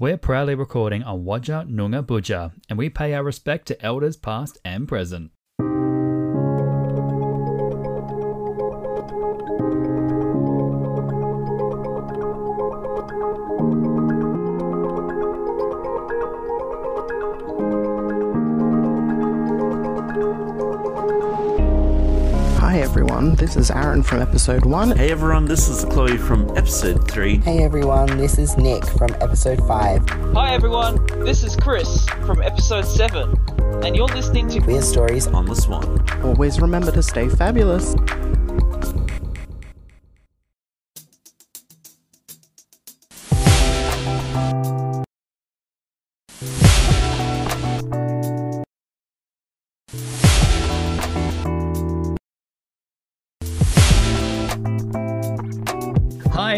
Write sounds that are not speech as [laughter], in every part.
We're proudly recording on Whadjuk Noongar Boodja, and we pay our respect to elders past and present. This is Aaron from episode 1. Hey everyone, this is Chloe from episode 3. Hey everyone, this is Nick from episode 5. Hi everyone, this is Chris from episode 7, and you're listening to Weird Stories. On the Swan. Always remember to stay fabulous.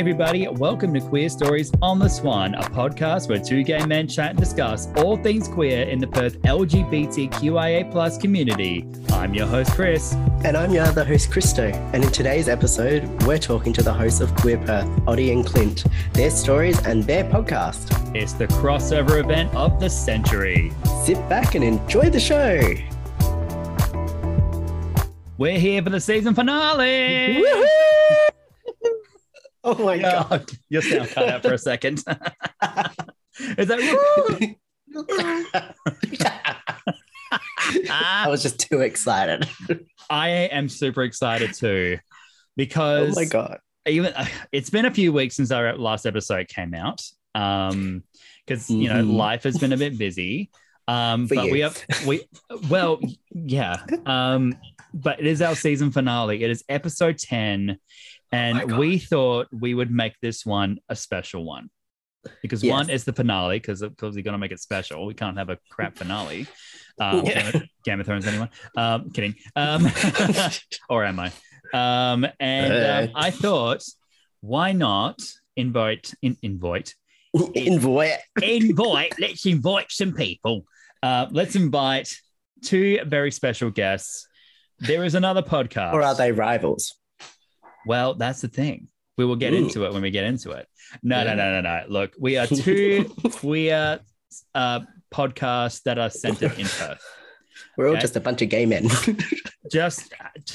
Everybody. Welcome to Queer Stories on the Swan, a podcast where two gay men chat and discuss all things queer in the Perth LGBTQIA plus community. I'm your host, Chris. And I'm your other host, Christo. And in today's episode, we're talking to the hosts of Queer Perth, Oddy and Clint, their stories and their podcast. It's the crossover event of the century. Sit back and enjoy the show. We're here for the season finale. Woohoo! Oh my Yeah, god. your sound cut out for a second. [laughs] Is that [laughs] I was just too excited. I am super excited too because Oh because my god. even it's been a few weeks since our last episode came out. Um, because you know Mhm. life has been a bit busy. Um, For but you. we have we well, yeah. Um, but it is our season finale. It is episode ten, Oh and God. we thought we would make this one a special one because Yes. one is the finale because of course we're gonna make it special. We can't have a crap finale. Um, [laughs] Yeah. Game, of, Game of Thrones, anyone? Um, kidding. Um, [laughs] or am I? Um, and um, Uh. I thought, why not invite in, invite [laughs] Envoy. invite? let's invite some people. Uh, let's invite two very special guests. There is another podcast. Or are they rivals? Well, that's the thing. We will get Ooh. into it when we get into it. No, Yeah. no, no, no, no. Look, we are two [laughs] queer uh, podcasts that are centered in Perth. We're all Okay. just a bunch of gay men. Just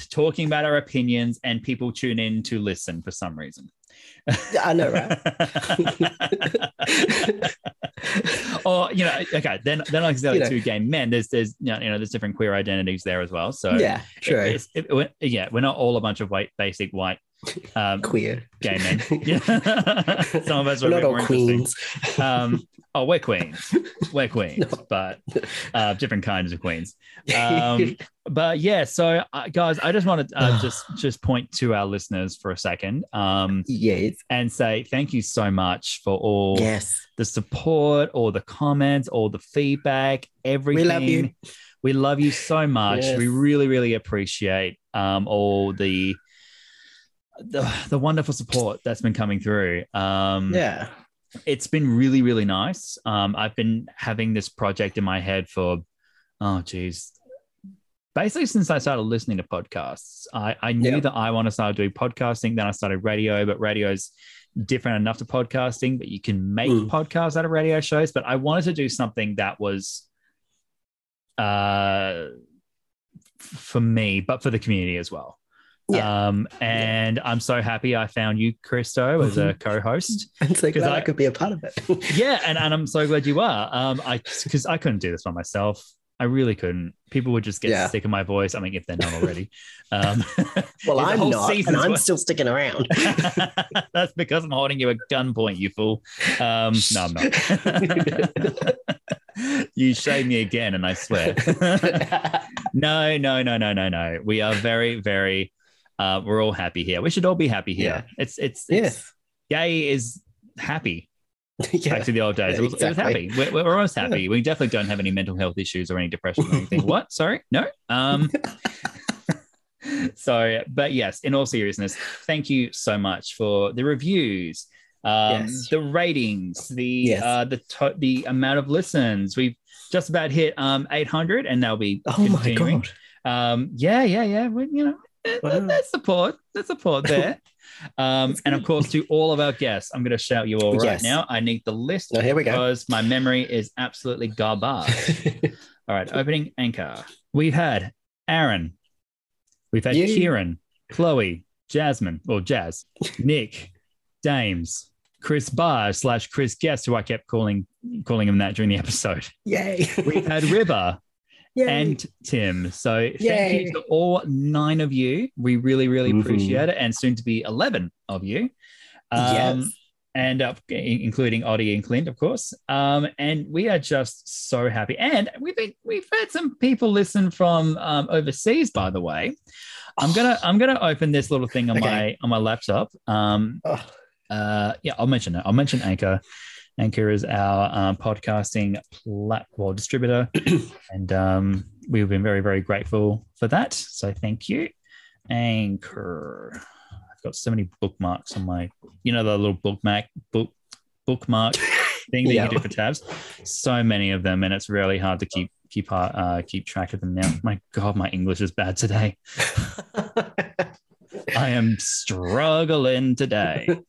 talking about our opinions, and people tune in to listen for some reason. I know, right? [laughs] or you know, okay, then then like I said, You know. two gay men. There's there's you know, you know there's different queer identities there as well. So yeah, sure. it- it- we're- yeah, we're not all a bunch of white basic white um, Queer. gay men. Yeah. [laughs] Some of us are We're a bit not all more queens. Um, oh, we're queens. We're queens, but uh, different kinds of queens. Um, [laughs] but yeah, so uh, guys, I just want to uh, just just point to our listeners for a second um, yes. and say thank you so much for all Yes. the support, all the comments, all the feedback, everything. We love you. We love you so much. Yes. We really, really appreciate um, all the, the the wonderful support that's been coming through. Um, Yeah. it's been really, really nice. Um, I've been having this project in my head for, oh, geez, basically since I started listening to podcasts. I, I knew Yeah. that I want to start doing podcasting. Then I started radio, but radio's different enough to podcasting, but you can make Mm. podcasts out of radio shows. But I wanted to do something that was uh, for me, but for the community as well. Yeah. Um, and I'm so happy I found you, Christo, as a co-host [laughs] I'm so glad I, I- could be a part of it. [laughs] yeah, and, and I'm so glad you are. Um, I because I couldn't do this by myself. I really couldn't. People would just get Yeah. sick of my voice. I mean, if they're not [laughs] already. Um, well, I'm not, and I'm still sticking around. That's because I'm holding you at gunpoint, you fool. Um, no, I'm not. you shame me again, and I swear. no, no, no, no, no, no. We are very, very. Uh, we're all happy here. We should all be happy here. It's, it's, it's yes. gay is happy. [laughs] yeah. back to the old days. It was, it was happy. We're, we're almost happy. We definitely don't have any mental health issues or any depression or anything. what? Sorry, no. Um. [laughs] so, but yes, in all seriousness, thank you so much for the reviews, um, Yes. the ratings, the Yes. uh, the to- the amount of listens. We've just about hit um 800, and they'll be Oh my god. Um, yeah, yeah, yeah. We, you know, Wow. there's support. There's support [laughs] there. Um, and of course, to all of our guests, I'm going to shout you all right Yes. now. I need the list Oh, here we go. because my memory is absolutely garbage. [laughs] all right, opening anchor. We've had Aaron, we've had Yay. Kieran, Chloe, Jasmine, or Jazz, Nick, Dames, Chris Barr slash Chris Guest, who I kept calling calling him that during the episode. Yay. We've had River Yay. and Tim. So thank you to all nine of you. We really, really Mhm. appreciate it. And soon to be 11 of you. Um, Yes. And up, including Oddy and Clint, of course. Um, and we are just so happy. And we've been, we've had some people listen from um, overseas, by the way. I'm gonna [sighs] I'm gonna open this little thing on Okay. my on my laptop. Um, Oh, uh, yeah, I'll mention it. I'll mention Anchor. Anchor is our um, podcasting plat- well, distributor, [clears throat] and um, we've been very, very grateful for that. So thank you, Anchor. I've got so many bookmarks on my, you know, the little bookmark book bookmark [laughs] thing that Yeah. you do for tabs. So many of them, and it's really hard to keep keep uh, keep track of them now. My God, my English is bad today. [laughs] I am struggling today. [laughs]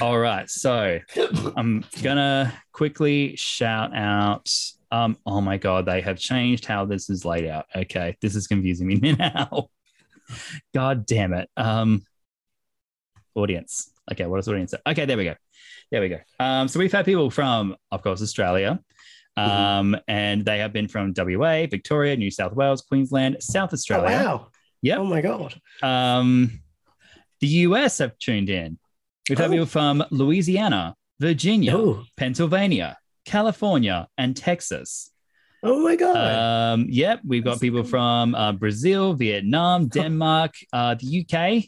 All right, so [laughs] I'm gonna quickly shout out. Um, oh my god, they have changed how this is laid out. Okay, this is confusing me [laughs] now. God damn it. Um, audience. Okay, what is audience? Okay, there we go. There we go. Um, so we've had people from, of course, Australia. Um, and they have been from WA, Victoria, New South Wales, Queensland, South oh, Australia. wow. Yep. Oh my god. Um, the US have tuned in. We've had Oh. people from Louisiana, Virginia, Oh, Pennsylvania, California, and Texas. oh my god. Um, yep, we've got people from uh, Brazil, Vietnam, Denmark, uh, the UK,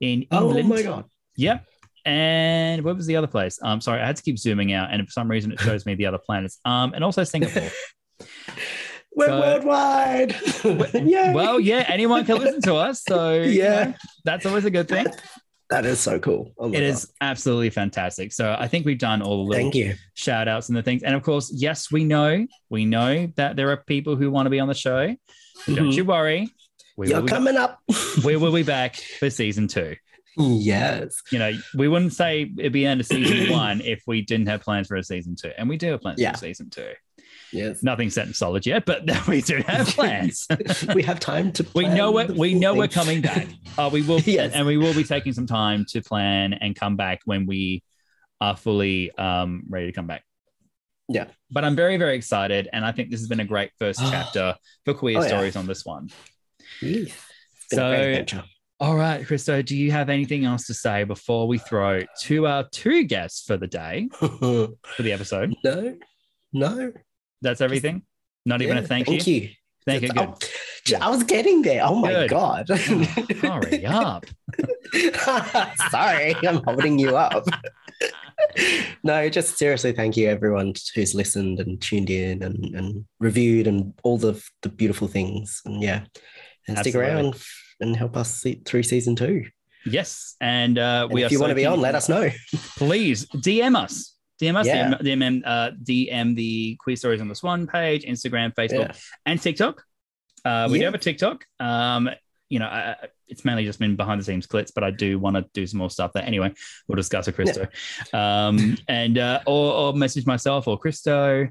in England. oh my god. Yep. And what was the other place? I'm um, sorry, I had to keep zooming out, and for some reason it shows me the other planets. Um, and also Singapore. [laughs] We're So- worldwide. [laughs] [laughs] Well, yeah, anyone can listen to us, so you Yeah. know, that's always a good thing. That is so cool. It God. absolutely fantastic. So I think we've done all the little Thank you. shout outs and the things. And of course, yes, we know, we know that there are people who want to be on the show. But Don't mm-hmm. you worry. We You're coming up. we will be back for season two. yes. You know, we wouldn't say it'd be end of season one if we didn't have plans for a season two. And we do have plans Yeah. for season two. Yes. Nothing set in solid yet, but [laughs] we do have [laughs] plans. we have time to. we know it. We know thing. we're coming back. [laughs] Uh, we will, Yes. and we will be taking some time to plan and come back when we are fully um, ready to come back. Yeah. But I'm very, very excited, and I think this has been a great first [gasps] chapter for queer Oh, yeah. stories on the Swan. Yes. It's been a great So- All right, Christo, do you have anything else to say before we throw to our two guests for the day for the episode? no. No. That's everything. Not even a Yeah, thank, you. you. Thank you. Good. Oh, I was getting there. Oh my Good. god. Hurry [laughs] up. [laughs] Sorry, I'm holding you up. [laughs] no, just seriously, thank you everyone who's listened and tuned in and, and reviewed and all the the beautiful things. And yeah, and stick around and help us see through season two. Yes, and uh, And we if you so want to be on, let us know. please DM us. DM us, Yeah. DM, DM, uh, DM the Queer Stories on the Swan page, Instagram, Facebook, Yeah. and TikTok. Uh, we do have a TikTok. Um, you know, I, it's mainly just been behind the scenes clips, but I do want to do some more stuff there. Anyway, we'll discuss with Christo. Um, [laughs] and uh, or, or message myself or Christo.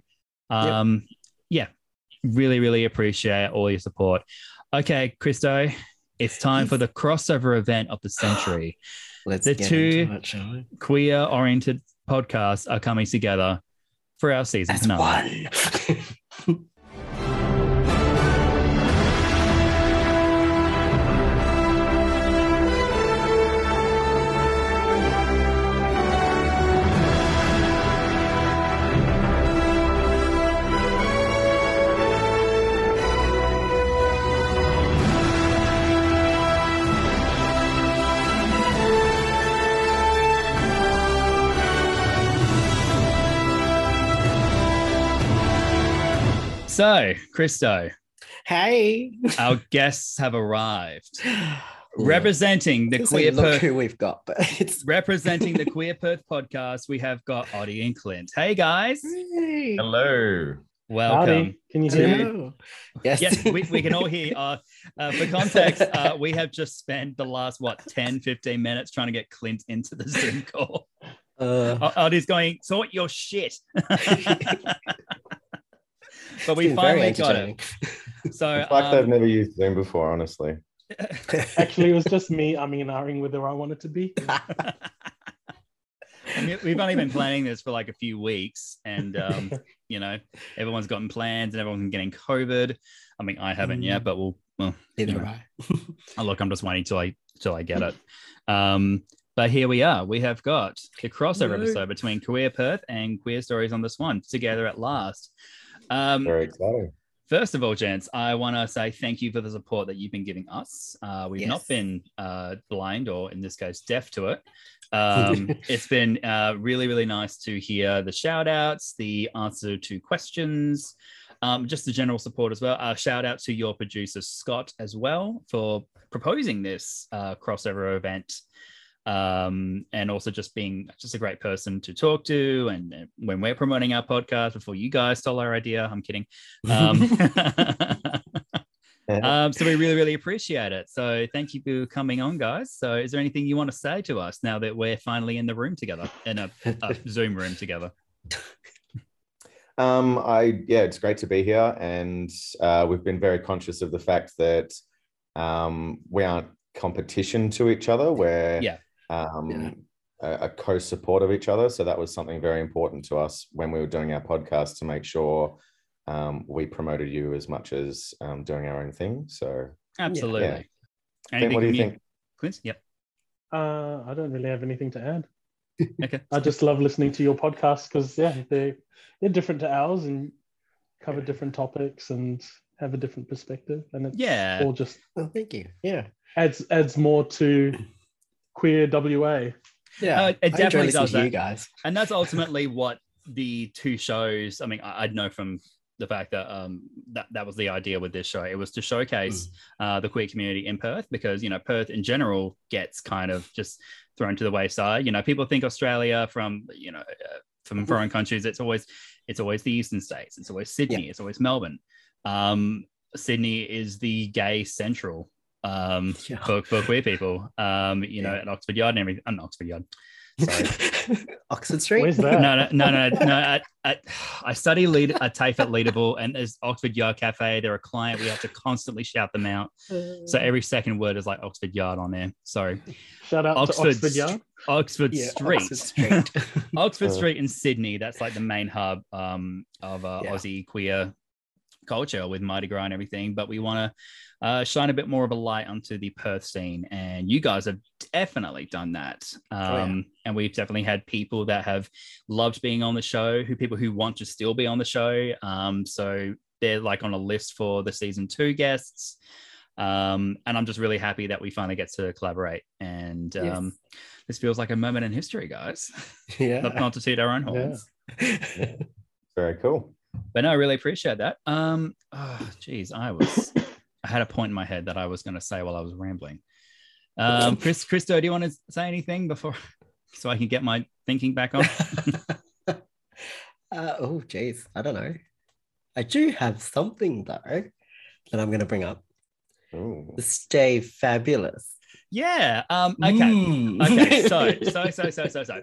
Um, yeah, really, really appreciate all your support. Okay, Christo, it's time for the crossover event of the century. Let's The get two- into it? Queer oriented podcasts are coming together for our season As finale. one. [laughs] So, Christo, hey. our guests have arrived. [sighs] Representing the Queer look Perth who we've got, but it's [laughs] representing the Queer Perth podcast, we have got Oddy and Clint. Hey guys. Hey. Hello. Welcome. Howdy. Can you hear me? Yes. Yes, we, we can all hear. Uh, uh, for context, [laughs] uh, we have just spent the last, what, 10, 15 minutes trying to get Clint into the Zoom call. Uh, Oddy's going, sort your shit. [laughs] but we it's been very finally got it. [laughs] So, It's like they've um, never used Zoom before, honestly. [laughs] Actually, it was just me umming and ahhing whether I wanted to be. [laughs] I mean, we've only been planning this for like a few weeks, and um, you know, everyone's gotten plans and everyone's getting COVID. I mean, I haven't yet, but we'll. Well, Neither you have oh, look, I'm just waiting till I till I get it. Um, but here we are. We have got the crossover Woo. episode between Queer Perth and Queer Stories on the Swan together at last. Um, Very exciting. First of all, gents, I want to say thank you for the support that you've been giving us. Uh, we've not been uh, blind or, in this case, deaf to it. Um, [laughs] it's been uh, really, really nice to hear the shout outs, the answer to questions, um, just the general support as well. Uh, shout out to your producer, Scott, as well, for proposing this uh, crossover event. Um, and also just being just a great person to talk to. And when we're promoting our podcast, before you guys stole our idea, I'm kidding. Um, [laughs] [laughs] um, so we really, really appreciate it. So thank you for coming on, guys. So is there anything you want to say to us now that we're finally in the room together, in a, a [laughs] Zoom room together? Um, I yeah, it's great to be here, and uh, we've been very conscious of the fact that um, we aren't competition to each other. We're Yeah. Um, Yeah. a, a co-support of each other. So that was something very important to us when we were doing our podcast to make sure um, we promoted you as much as um, doing our own thing. So, Absolutely. Yeah. Anything what do you from think? Clint? Yep. Uh, I don't really have anything to add. [laughs] Okay. I just love listening to your podcast because yeah, they they're different to ours and cover different topics and have a different perspective, and it's Yeah. all just Oh, thank you. Yeah. adds adds more to queer WA. Yeah. Uh, it definitely does to you that. guys. and that's ultimately what the two shows i mean i, I know from the fact that um that, that was the idea with this show it was to showcase uh, the queer community in perth because you know perth in general gets kind of just thrown to the wayside you know people think australia from you know uh, from foreign countries it's always it's always the eastern states it's always sydney it's always melbourne um sydney is the gay central um [laughs] Yeah. for, for queer people um you know at oxford yard and everything uh, not oxford yard sorry [laughs] Oxford Street. Where's that? no, no, no, no, no. At, at, I study lead a TAFE at Leadable, and there's Oxford Yard Cafe. They're a client. We have to constantly shout them out. So every second word is like Oxford Yard on there. Sorry, Shout out Oxford to Oxford Yard. Oxford Yeah, Street. Oxford Street. [laughs] Oxford Uh. Street in Sydney. That's like the main hub um, of uh, Yeah. Aussie queer culture with Mardi Gras and everything. But we want to uh, shine a bit more of a light onto the Perth scene, and you guys have definitely done that. Um, yeah. And we've definitely had people that have loved being on the show, who people who want to still be on the show. Um, so they're like on a list for the season two guests. Um, and I'm just really happy that we finally get to collaborate. And Yes. um, this feels like a moment in history, guys. [laughs] yeah. not, not to toot our own Yeah. horns. Very cool. But no, I really appreciate that. Um, oh, geez, I was, I had a point in my head that I was going to say while I was rambling. Um, Chris, Christo, do you want to say anything before, [laughs] so I can get my thinking back on? [laughs] uh, oh, geez. I don't know. I do have something though that I'm going to bring up. Ooh. Stay fabulous. yeah. Um, okay. Mm. Okay. [laughs] So, so, so, so, so, so.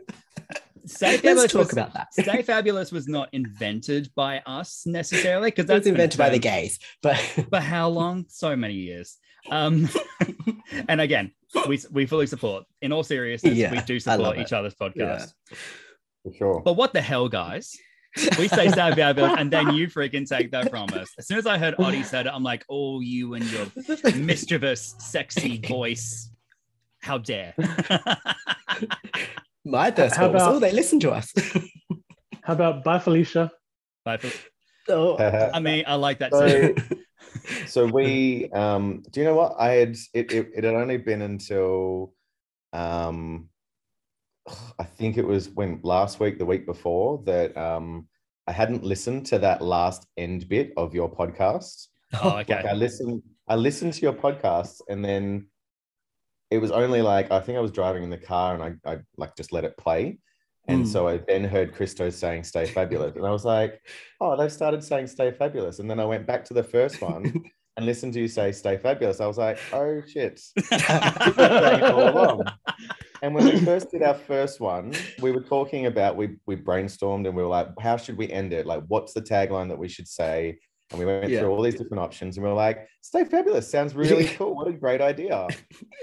Stay Let's Fabulous talk was- about that. Stay Fabulous was not invented by us necessarily because It that's was invented by the gays, but [laughs] For how long? So many years. Um, [laughs] and again, we we fully support. In all seriousness, Yeah, we do support each it. other's podcast. For sure. But what the hell, guys? We say Stay Fabulous, and then you freaking take that from us. As soon as I heard Oddy said it, I'm like, oh, you and your mischievous, sexy voice. How dare? [laughs] my first How about- oh, they listen to us. [laughs] How about bye, Felicia? But, [laughs] oh, I mean, I like that. So, too. [laughs] so we um do you know what i had it, it it had only been until um i think it was when last week the week before that um i hadn't listened to that last end bit of your podcast Oh, okay. like i listened i listened to your podcast and then it was only like i think i was driving in the car and i, I like just let it play And Mm. so I then heard Christo saying "Stay fabulous," and I was like, "Oh, they've started saying "Stay fabulous." And then I went back to the first one [laughs] and listened to you say "Stay fabulous." I was like, "Oh shit!" [laughs] You've been saying it all along. And when we first did our first one, we were talking about we we brainstormed and we were like, how should we end it? Like, what's the tagline that we should say? And we went Yeah. through all these different options and we were like, stay fabulous. Sounds really [laughs] cool. What a great idea.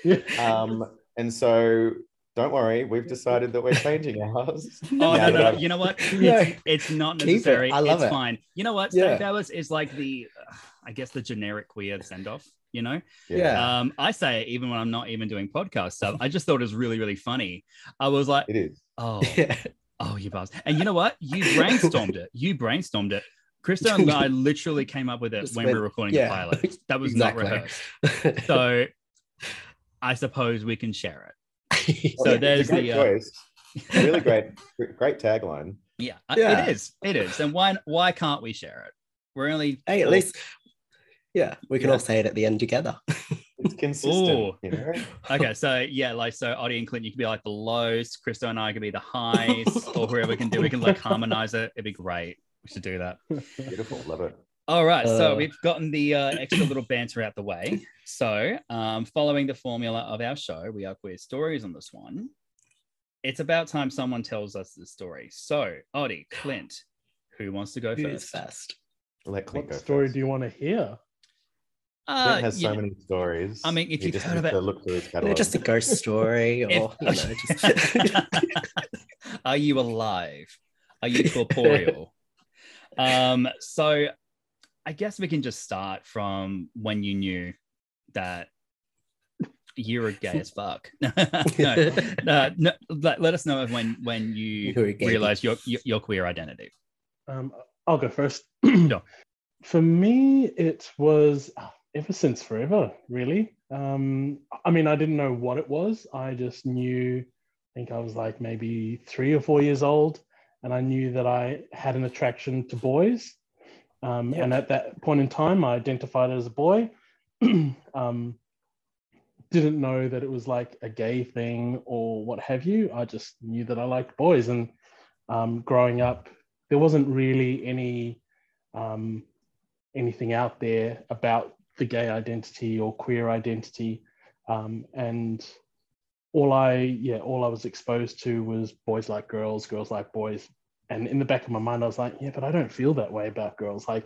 [laughs] Um, and so don't worry, we've decided that we're changing ours. [laughs] Oh Now no, no, you know what? Yeah. It's, it's not Keep it. necessary. I love it's it. fine. You know what? Yeah. Stay Fabulous is like the, uh, I guess the generic queer send off. You know, Yeah. um, I say it even when I'm not even doing podcast stuff. I just thought it was really, really funny. I was like, It is. oh, yeah. oh, you buzz. And you know what? You brainstormed it. You brainstormed it. Christo and I literally came up with it [laughs] Just when we were recording yeah, the pilot. [laughs] That was exactly. not rehearsed. [laughs] So I suppose we can share it. So it's there's great the, uh, choice. really great, great tagline. Yeah, Yeah. it is. It is. And why why can't we share it? We're only hey, at least, yeah, we can Yeah. all say it at the end together. It's consistent. You know? okay. So yeah, like so, Oddy and Clint, you could be like the lows. Christo and I could be the highs, or whoever we can do. We can like harmonize it. It'd be great. We should do that. Beautiful. Love it. All right. so Uh. we've gotten the uh, extra little banter out the way. So, um, following the formula of our show, we are queer stories on the Swan. It's about time someone tells us the story. So, Oddy, Clint, who wants to go Who's first? fast? Let Clint What go story first. do you want to hear? Uh, Clint has so yeah, many stories. I mean, if He you've just heard needs of to look through his You know, catalog. just a ghost story, [laughs] or If- you know, just [laughs] are you alive? Are you corporeal? Um, so I guess we can just start from when you knew that you were gay as fuck. [laughs] no, no, no, let, let us know when when you You were gay. realized your, your your queer identity. Um, I'll go first. [clears throat] Sure. For me, it was uh, ever since forever, really. Um, I mean, I didn't know what it was. I just knew, I think I was like maybe three or four years old, and I knew that I had an attraction to boys. Um, And at that point in time, I identified as a boy. [clears throat] um, didn't know that it was like a gay thing or what have you. I just knew that I liked boys. And um, growing up, there wasn't really any um, anything out there about the gay identity or queer identity. Um, and all I, yeah, all I was exposed to was boys like girls, girls like boys. And in the back of my mind, I was like, yeah, but I don't feel that way about girls. Like,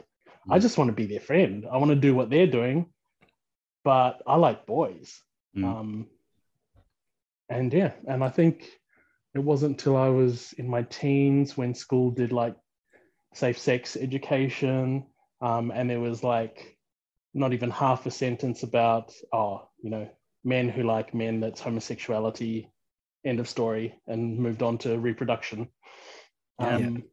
I just want to be their friend. I want to do what they're doing, but I like boys. Mm. Um, and yeah, and I think it wasn't until I was in my teens when school did like safe sex education, um, and there was like not even half a sentence about oh, you know, men who like men. That's homosexuality. End of story, and moved on to reproduction. Yeah. Um,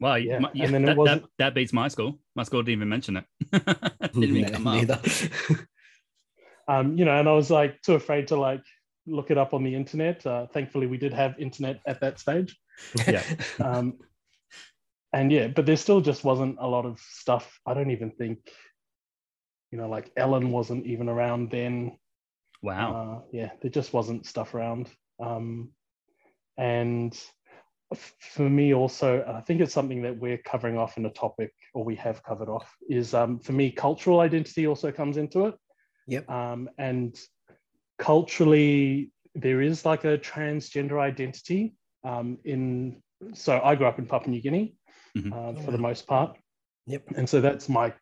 Well, Yeah, my- and then it that, that, wasn't- that beats my school. My school didn't even mention it. [laughs] didn't even Ne- [laughs] come up. [laughs] um, you know, and I was like too afraid to like look it up on the internet. Uh, thankfully, we did have internet at that stage. Yeah. Um, and yeah, but there still just wasn't a lot of stuff. I don't even think, you know, like Ellen wasn't even around then. Wow. Uh, yeah, there just wasn't stuff around. Um, and for me also, I think it's something that we're covering off in a topic, or we have covered off, is um, for me, cultural identity also comes into it. Yep. Um, and culturally, there is like a transgender identity um, in. So I grew up in Papua New Guinea Mhm. uh, for the most part, Yep. and so that's my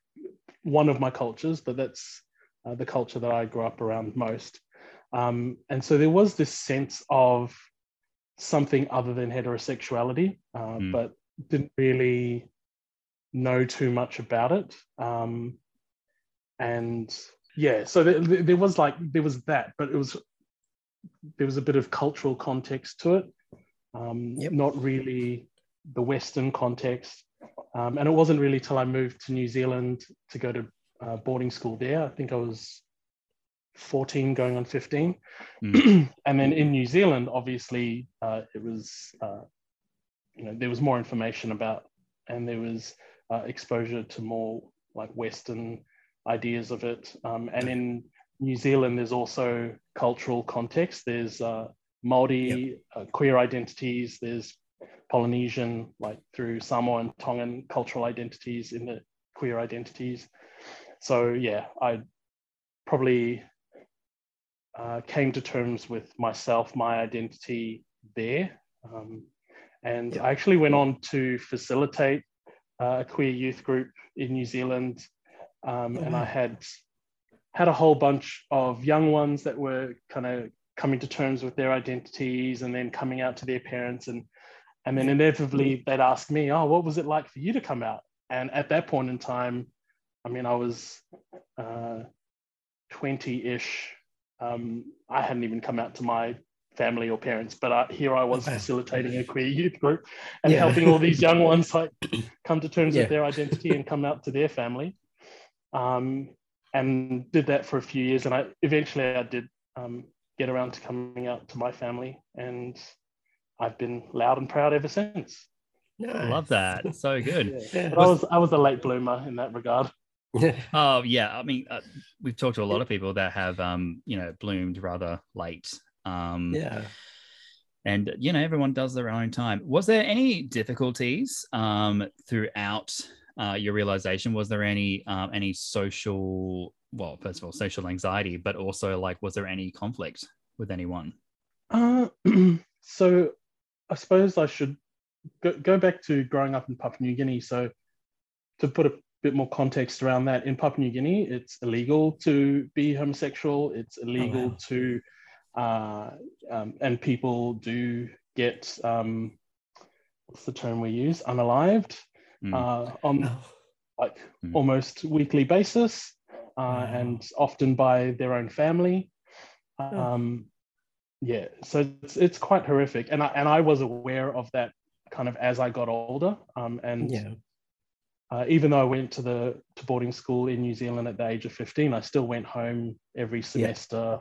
one of my cultures, but that's uh, the culture that I grew up around most. Um, and so there was this sense of something other than heterosexuality, uh, Mm. but didn't really know too much about it. Um, and yeah, so there, there there was like there was that, but it was there was a bit of cultural context to it, um, Yep. not really the Western context. Um, and it wasn't really till I moved to New Zealand to go to uh, boarding school there. I think I was 14 going on 15. [clears throat] and then in New Zealand, obviously, uh, it was, uh, you know, there was more information about, and there was uh, exposure to more like Western ideas of it. Um, and in New Zealand, there's also cultural context. There's uh, Maori uh, queer identities. There's Polynesian, like through Samoan, Tongan cultural identities in the queer identities. So yeah, I probably uh, came to terms with myself, my identity there. Um, and I actually went on to facilitate uh, a queer youth group in New Zealand. Um, and I had had a whole bunch of young ones that were kind of coming to terms with their identities and then coming out to their parents. And and then inevitably they'd ask me oh what was it like for you to come out? And at that point in time i mean i was uh, 20-ish um, i hadn't even come out to my family or parents but uh, here i was facilitating a queer youth group and Yeah. helping all these young ones like [coughs] come to terms Yeah. with their identity and come out to their family um, and did that for a few years and i eventually i did um, get around to coming out to my family and i've been loud and proud ever since I love that. So good. yeah. but i was i was a late bloomer in that regard [laughs] Oh yeah, I mean, uh, we've talked to a lot of people that have, um, you know, bloomed rather late. Um, yeah. and you know, everyone does their own time. Was there any difficulties um, throughout uh, your realization? Was there any um, any social, well, first of all, social anxiety, but also like, was there any conflict with anyone? Uh, [clears throat] so I suppose I should go, go back to growing up in Papua New Guinea. So to put a bit more context around that, in Papua New Guinea, it's illegal to be homosexual. It's illegal wow. to, uh, um, and people do get, um, what's the term we use, unalived Mm. uh, on Oh, like Mm. almost weekly basis, uh, and often by their own family. Um, yeah, so it's it's quite horrific, and I and I was aware of that kind of as I got older. Um, and yeah. Uh, even though I went to the to boarding school in New Zealand at the age of fifteen, I still went home every semester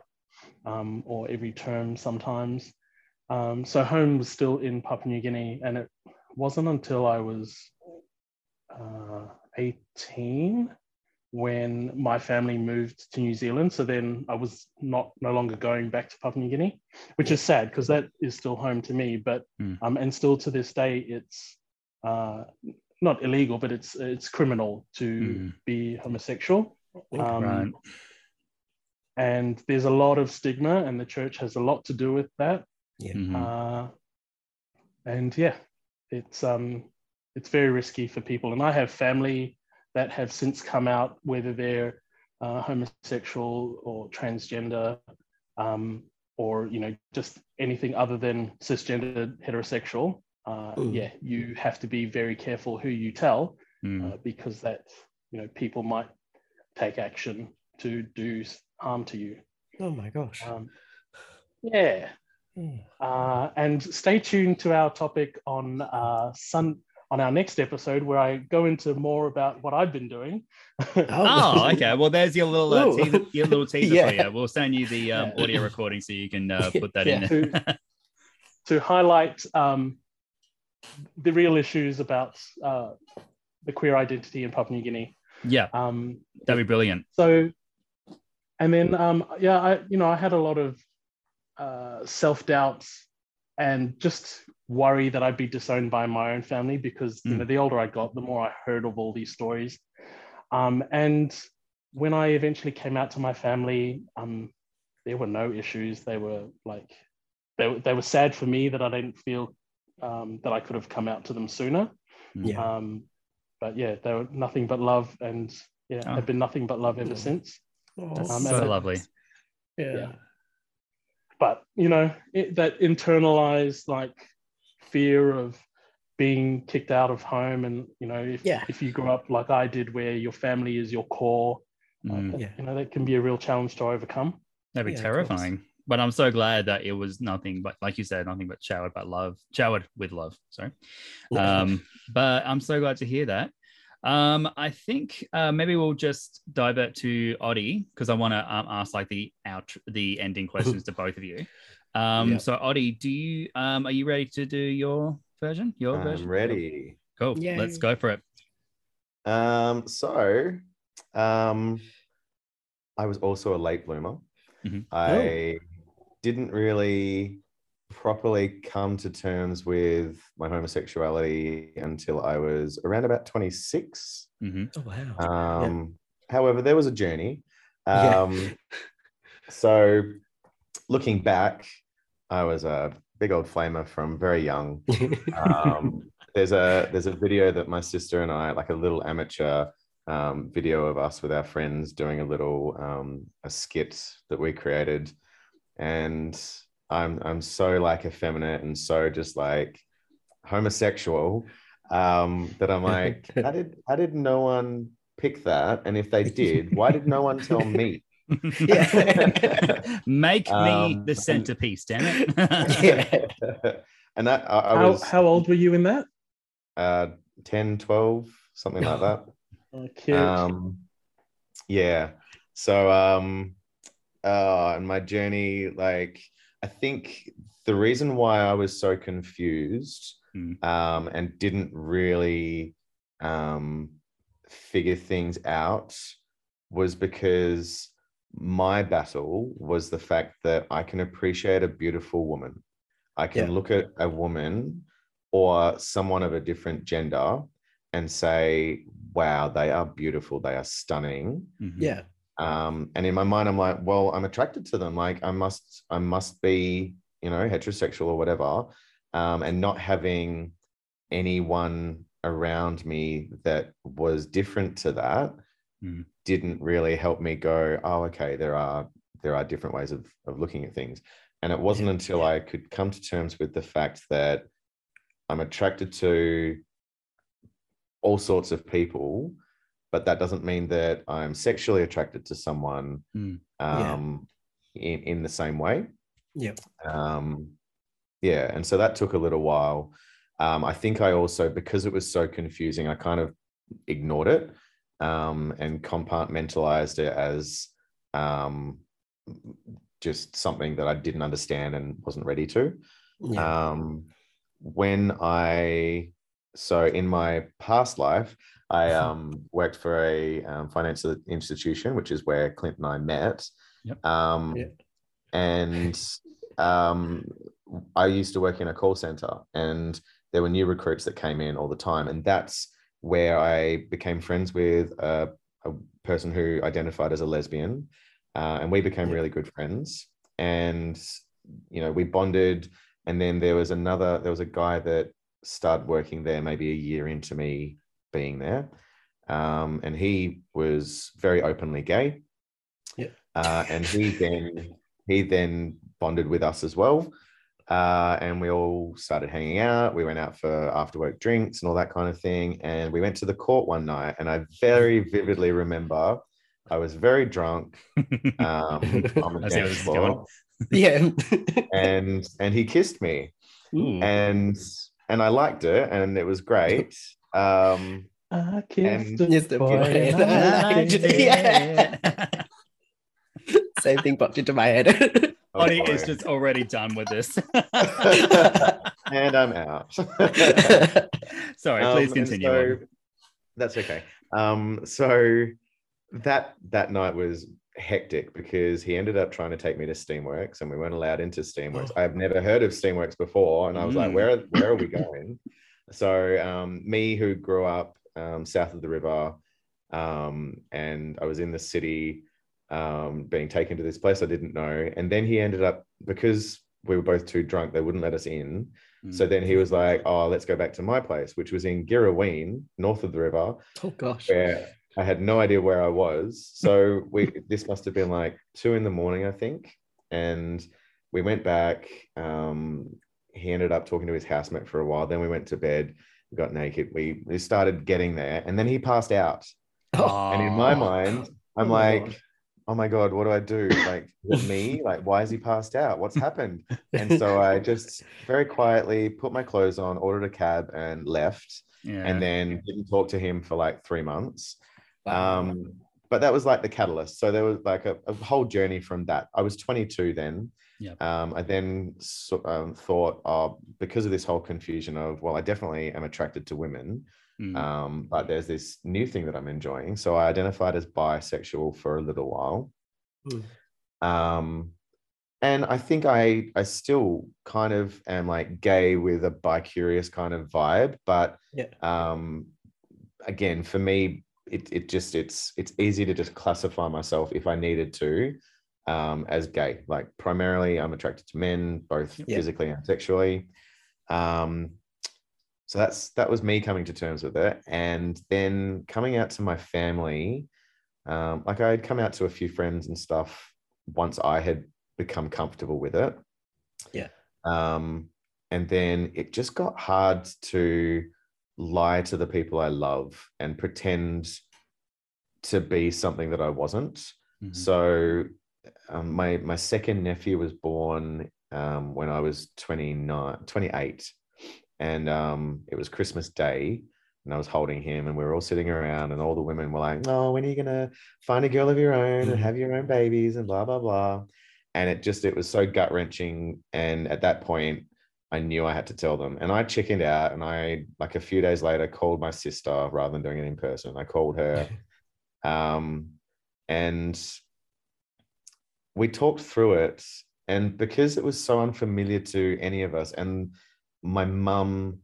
um, or every term sometimes. Um, so home was still in Papua New Guinea, and it wasn't until I was uh, 18 when my family moved to New Zealand. So then I was not no longer going back to Papua New Guinea, which is sad because that is still home to me. But Mm. um, and still to this day, it's uh, not illegal, but it's it's criminal to Mm. be homosexual. Um, right. And there's a lot of stigma, and the church has a lot to do with that. Mhm. Uh, and yeah, it's um, it's very risky for people. And I have family that have since come out, whether they're uh, homosexual or transgender, um, or you know just anything other than cisgender heterosexual. Uh, Mm. Yeah, you have to be very careful who you tell Mm. uh, because that you know people might take action to do harm to you. Oh my gosh. Um, yeah. Hmm. Uh, and stay tuned to our topic on uh, sun on our next episode, where I go into more about what I've been doing. [laughs] Oh, okay. Well, there's your little uh, teaser, your little [laughs] teaser Yeah. for you. We'll send you the um, audio recording so you can uh, [laughs] put that Yeah. in. to highlight um, the real issues about uh, the queer identity in Papua New Guinea. yeah, Um, that'd be brilliant. so and then um yeah i you know i had a lot of uh self-doubts and just worry that i'd be disowned by my own family because you Mm. know the older i got the more i heard of all these stories um and when i eventually came out to my family um there were no issues they were like they, they were sad for me that i didn't feel um, that i could have come out to them sooner Yeah. um but yeah they were nothing but love and yeah Oh. have been nothing but love ever since That's Um, so and- lovely. yeah. yeah. but you know it, that internalized like fear of being kicked out of home and you know if, Yeah. if you grew up like i did where your family is your core uh, Mm. Yeah. you know that can be a real challenge to overcome That'd be Yeah, terrifying. But I'm so glad that it was nothing but, like you said, nothing but showered but love, showered with love. Sorry. Um, but I'm so glad to hear that. Um, I think uh, maybe we'll just divert to Oddy because I want to um, ask like the out the ending questions to both of you. Um, Yeah. So Oddy, do you um, are you ready to do your version? Your I'm version. ready. Cool. Yay. Let's go for it. Um, so um I was also a late bloomer. Mhm. I didn't really properly come to terms with my homosexuality until I was around about 26. hmm Oh wow. Um, However, there was a journey. Yeah. Um, so, looking back, I was a big old flamer from very young. Um, [laughs] there's a there's a video that my sister and I, like a little amateur um, video of us with our friends doing a little um, a skit that we created, and I'm I'm so like effeminate and so just like homosexual um, that I'm like, [laughs] how did how did no one pick that? And if they did, why did no one tell me? Yeah. [laughs] Make me Um, the centerpiece, damn it. [laughs] yeah. and that I, I How, was how old were you in that? uh 10 12 something like that Oh, cute. um yeah so um uh and my journey like i think the reason why i was so confused Mm. um and didn't really um figure things out was because my battle was the fact that i can appreciate a beautiful woman i can Yeah. look at a woman or someone of a different gender and say wow they are beautiful they are stunning Mhm. yeah. Um and in my mind i'm like well i'm attracted to them like i must i must be you know heterosexual or whatever um and not having anyone around me that was different to that Mm. didn't really help me go oh okay there are there are different ways of of looking at things and it wasn't Yeah. until i could come to terms with the fact that i'm attracted to all sorts of people but that doesn't mean that i'm sexually attracted to someone Mm. Yeah. um in in the same way Yep. um yeah and so that took a little while um i think i also because it was so confusing i kind of ignored it um and compartmentalized it as um just something that i didn't understand and wasn't ready to Yeah. um when i so in my past life i [laughs] um worked for a um, financial institution which is where clint and i met Yep. um Yeah. and um i used to work in a call center and there were new recruits that came in all the time and that's where i became friends with a, a person who identified as a lesbian uh, and we became Yeah. really good friends and you know we bonded and then there was another there was a guy that started working there maybe a year into me being there. Um, and he was very openly gay. Yeah. uh, and he [laughs] then he then bonded with us as well. Uh, and we all started hanging out. We went out for after work drinks and all that kind of thing. And we went to the court one night. And i very [laughs] vividly remember i was very drunk [laughs] um, on the I dance floor. yeah. and and he kissed me. Ooh. and and I liked it. And it was great. Um, I kissed and- a Yes, the boy boy and and I [laughs] I liked did- it. yeah. Same thing popped into my head. [laughs] oh Ollie is just already done with this. [laughs] and I'm out. Sorry, Um, please and continue. so- that's okay. Um, so that that night was hectic because he ended up trying to take me to Steamworks and we weren't allowed into Steamworks. Oh. I've never heard of Steamworks before, and I was like, Mm. where where are we going? So um, me who grew up um, south of the river, um, and I was in the city, um, being taken to this place I didn't know, and then he ended up because we were both too drunk, they wouldn't let us in. Mm. So then he was like, "Oh, let's go back to my place, which was in Girrawheen, north of the river, oh gosh. where I had no idea where I was. So [laughs] we this must have been like two in the morning, I think. And we went back. Um, he ended up talking to his housemate for a while. Then we went to bed, we got naked. We, we started getting there, and then he passed out. And in my mind, [laughs] I'm Oh like, oh my God, what do I do? Like, me? Like, why is he passed out? What's happened? And so [laughs] I just very quietly put my clothes on, ordered a cab, and left yeah. and then didn't talk to him for like three months. Wow. Um, but that was like the catalyst. So there was like a, a whole journey from that. I was 22 then. Yep. Um, I then so, um, thought, oh, because of this whole confusion of, well, I definitely am attracted to women, Mm. um, but there's this new thing that I'm enjoying. So I identified as bisexual for a little while. Hmm. Um, and I think I I still kind of am like gay with a bi-curious kind of vibe, but Yeah. um again for me it it just it's it's easy to just classify myself if I needed to um as gay. Like primarily I'm attracted to men, both Yeah. physically and sexually. Um so that's that was me coming to terms with it and then coming out to my family um like i had come out to a few friends and stuff once i had become comfortable with it Yeah. um and then it just got hard to lie to the people i love and pretend to be something that i wasn't Mhm. so um, my my second nephew was born um, when I was 29, 28. And um, it was Christmas Day. And I was holding him, and we were all sitting around, and all the women were like, Oh, when are you gonna find a girl of your own and have your own babies and blah blah blah. And it just it was so gut wrenching. And at that point, I knew I had to tell them. And I chickened out and I like a few days later called my sister rather than doing it in person. I called her. [laughs] um, and we talked through it and because it was so unfamiliar to any of us and my mum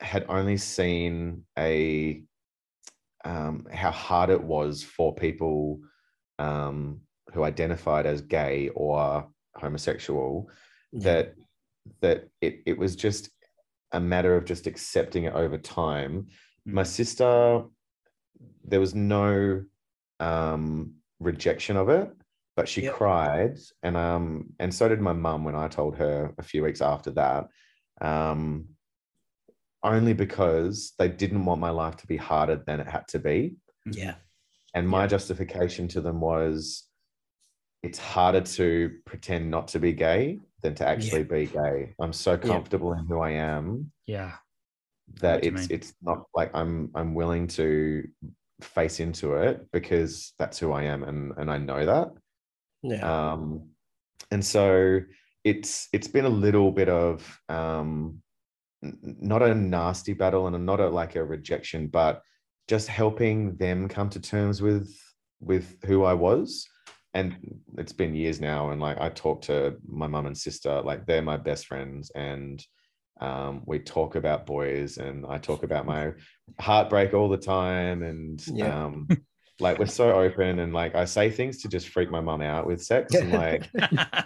had only seen a um, how hard it was for people um, who identified as gay or homosexual that that it, it was just a matter of just accepting it over time. My Mhm. sister there was no um rejection of it but she Yep. cried and um and so did my mum when i told her a few weeks after that um only because they didn't want my life to be harder than it had to be Yeah. and my Yeah. justification to them was it's harder to pretend not to be gay than to actually be gay i'm so comfortable in who i am Yeah. that it's it's not like I'm I'm willing to face into it because that's who I am and and I know that. Yeah. Um and so it's it's been a little bit of um not a nasty battle and not a like a rejection, but just helping them come to terms with with who I was. And it's been years now, and like I talk to my mum and sister, like they're my best friends, and um, we talk about boys, and I talk about my heartbreak all the time, and Yeah. um, [laughs] like we're so open, and like I say things to just freak my mum out with sex, and [laughs] like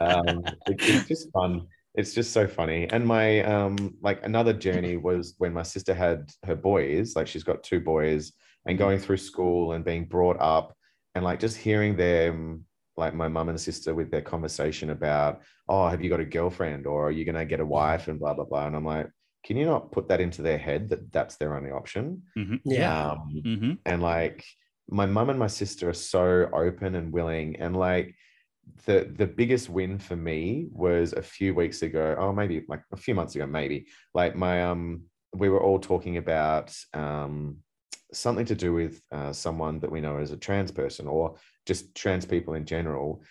um, it- it's just fun. It's just so funny. And my um, like another journey was when my sister had her boys, like she's got two boys, and going through school and being brought up, and like just hearing them, like my mum and sister with their conversation about, oh, have you got a girlfriend or are you gonna get a wife and blah blah blah. And I'm like, can you not put that into their head that that's their only option? Mhm. Yeah. Um, hmm and like my mum and my sister are so open and willing and like the the biggest win for me was a few weeks ago oh maybe like a few months ago maybe like my um we were all talking about um something to do with uh, someone that we know as a trans person or just trans people in general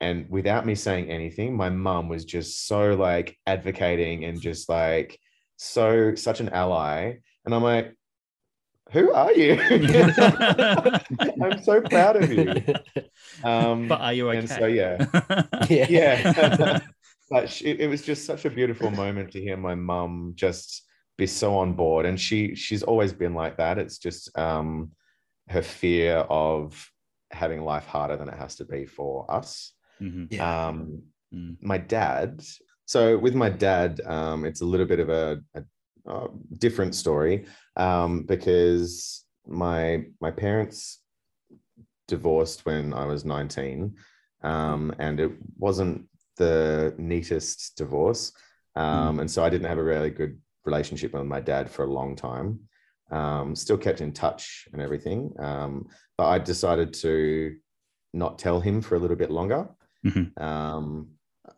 and without me saying anything my mum was just so like advocating and just like so such an ally and i'm like who are you [laughs] i'm so proud of you [laughs] um But are you okay? and so [laughs] yeah yeah. yeah but she, it was just such a beautiful moment to hear my mum just be so on board and she she's always been like that it's just um her fear of having life harder than it has to be for us Mhm. Yeah. um Mm. my dad so with my dad um it's a little bit of a, a, a different story um because my my parents divorced when i was 19 um and it wasn't the neatest divorce um and so i didn't have a really good relationship with my dad for a long time um still kept in touch and everything um but i decided to not tell him for a little bit longer Mhm. um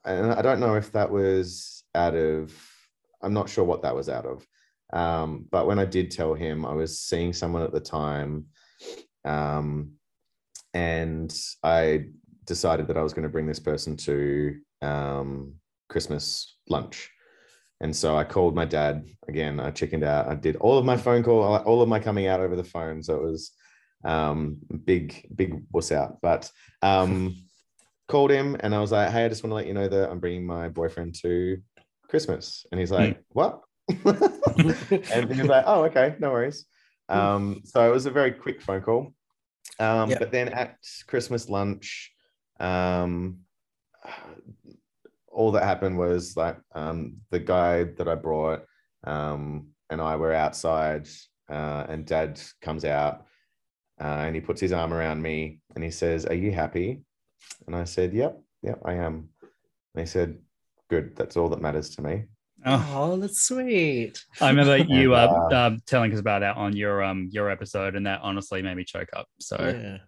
and I don't know if that was out of, I'm not sure what that was out of. Um, but when I did tell him, I was seeing someone at the time, um, and I decided that I was going to bring this person to um, Christmas lunch. And so I called my dad again. I chickened out. I did all of my phone call, all of my coming out over the phone. So it was um, big, big wuss out. But um, [laughs] called him and I was like, "Hey, I just want to let you know that I'm bringing my boyfriend to Christmas," and he's like, "What?" [laughs] and he was like, "Oh, okay, no worries." Um, so it was a very quick phone call. Um, Yep. But then at Christmas lunch, um, all that happened was like um, the guy that I brought um, and I were outside, uh, and Dad comes out uh, and he puts his arm around me and he says, "Are you happy?" And I said, "Yep, yep, I am." And he said, "Good, that's all that matters to me." Oh, Oh, that's sweet. I remember [laughs] you And, uh, uh, um, telling us about that on your um your episode, and that honestly made me choke up. So Yeah.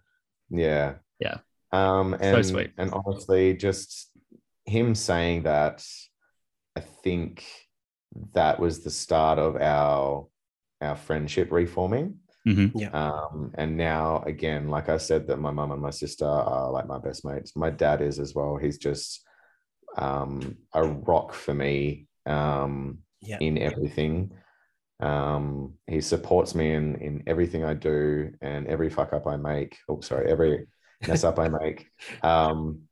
Yeah. Yeah. Um, and, sweet. And honestly, just him saying that, I think that was the start of our our friendship reforming. Mhm. Yeah. Um, and now again, like I said, that my mum and my sister are like my best mates. My dad is as well. He's just um a rock for me. Um, Yeah. in everything. Um, he supports me in in everything I do and every fuck up I make. Oh, sorry, every mess up I make. [laughs] Um,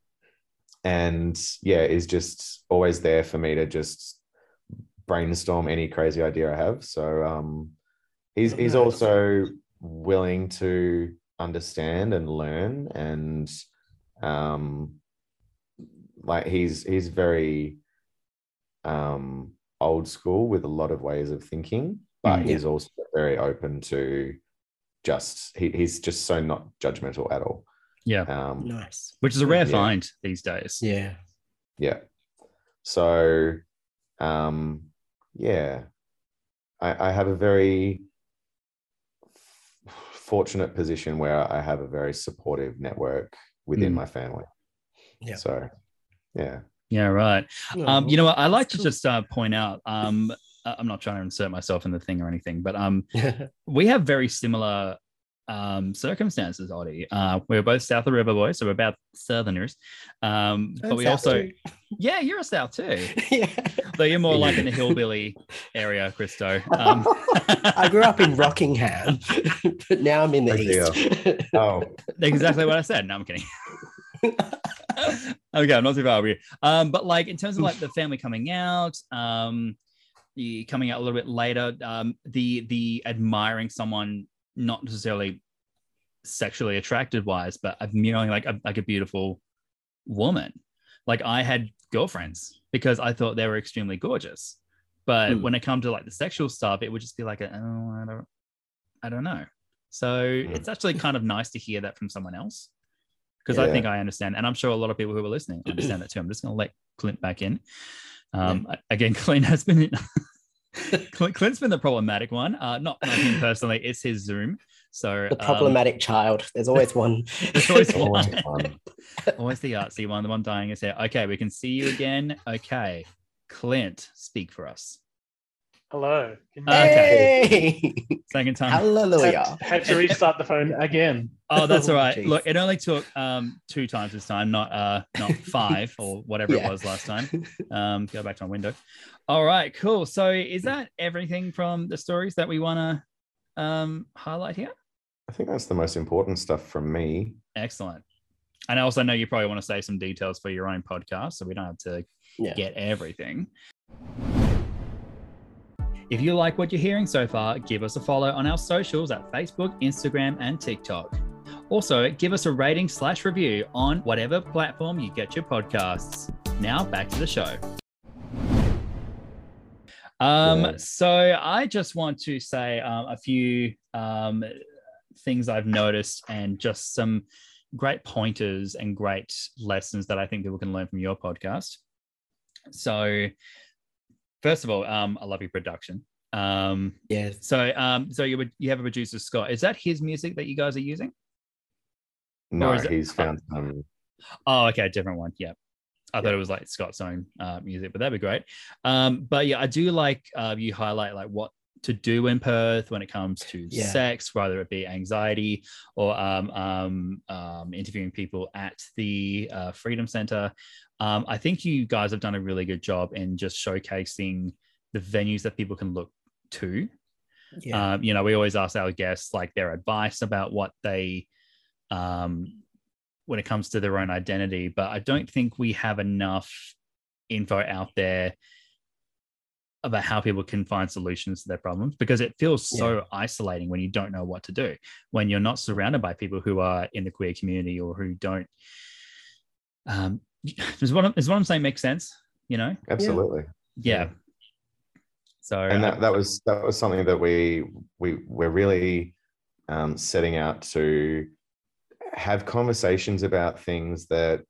and yeah, is just always there for me to just brainstorm any crazy idea I have. So um, he's Oh, he's nice. also willing to understand and learn and um like he's he's very um old school with a lot of ways of thinking but Mm. he's also very open to just he, he's just so not judgmental at all yeah, um Nice. which is a rare Yeah. find these days. Yeah. yeah so um yeah i i have a very fortunate position where i have a very supportive network within Mm. my family Yeah. so yeah Yeah, right. Oh, Um, you know what? I like to just uh, point out. Um, I- I'm not trying to insert myself in the thing or anything, but um, [laughs] cool. we have very similar um circumstances, Oddy. Uh, we're both south of the river boys, so we're about southerners. Um, but I'm we South also, too. [laughs] yeah, you're a south too, [laughs] yeah. but you're more like in the hillbilly area, Christo. Um, I grew up in Rockingham, but now I'm in the Oh, east. oh exactly what I said. No, I'm kidding. [laughs] okay, I'm not too far over you. Um, but like in terms of like the family coming out, um, the coming out a little bit later, um, the the admiring someone not necessarily sexually attracted wise, but admiring like a, like a beautiful woman. Like I had girlfriends because I thought they were extremely gorgeous, but Hmm. when it comes to like the sexual stuff, it would just be like, a, oh, I don't, I don't know. So it's actually kind of nice to hear that from someone else because I think I understand, and I'm sure a lot of people who are listening [clears throat] understand that too. I'm just going to let Clint back in. Um, Again, [laughs] Clint has been Clint, Clint's been the problematic one. Uh, not, not him personally; it's his Zoom. So The um, problematic child. There's always one. [laughs] there's always [laughs] one. always the artsy one, the one dying is hair. Okay, we can see you again. Okay, Clint, speak for us. Hello. Can you- Okay. Hey! Second time. Hallelujah. Had, had to restart the phone again. Oh, that's all right. [laughs] Oh, Look, it only took um two times this time, not uh not [laughs] five or whatever it was last time. [laughs] Um, go back to my window. All right, cool. So is that everything from the stories that we want to um highlight here? I think that's the most important stuff from me. Excellent. And I also know you probably want to say some details for your own podcast, so we don't have to Yeah. get everything. If you like what you're hearing so far, give us a follow on our socials at Facebook, Instagram, and TikTok. Also, give us a rating slash review on whatever platform you get your podcasts. Now back to the show. Um, Yeah. so I just want to say um, a few um, things I've noticed and just some great pointers and great lessons that I think people can learn from your podcast. So, first of all, um, I love your production. Um, Yeah. so, um, so you would you have a producer Scott. Is that his music that you guys are using? No, is it- he's found some. Oh, okay, a different one. Yeah. I thought it was like Scott's own uh, music, but that'd be great. Um, but yeah, I do like uh, you highlight like what to do in Perth when it comes to Yeah. sex, whether it be anxiety or um, um, um, interviewing people at the uh, Freedom Center. Um, I think you guys have done a really good job in just showcasing the venues that people can look to. Yeah. Um, you know, we always ask our guests like their advice about what they um, when it comes to their own identity, but I don't think we have enough info out there about how people can find solutions to their problems because it feels so isolating when you don't know what to do when you're not surrounded by people who are in the queer community or who don't um [laughs] does what, I'm- does what i'm saying make sense you know? Absolutely. yeah. So and uh, that, that was that was something that we we we're really um, setting out to have conversations about things that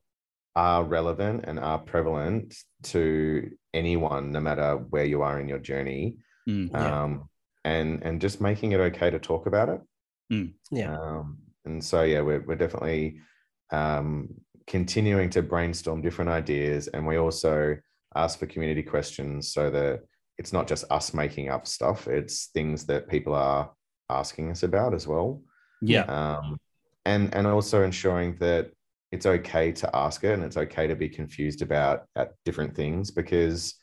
are relevant and are prevalent to anyone no matter where you are in your journey. Mm, um, and and just making it okay to talk about it. Yeah. um, and so yeah we're, we're definitely um, continuing to brainstorm different ideas and we also ask for community questions so that it's not just us making up stuff it's things that people are asking us about as well. Yeah. Um, and and also ensuring that it's okay to ask it and it's okay to be confused about at different things because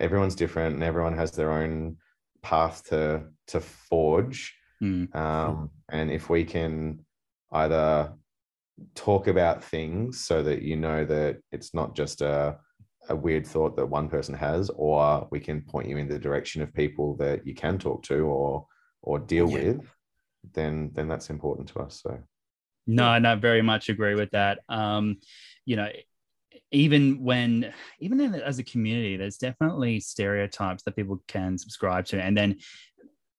everyone's different and everyone has their own path to to forge. Mm, um, and if we can either talk about things so that you know that it's not just a, a weird thought that one person has or we can point you in the direction of people that you can talk to or or deal Yeah. with then then that's important to us so No, no, very much agree with that. Um, you know, even when even in, as a community, there's definitely stereotypes that people can subscribe to, and then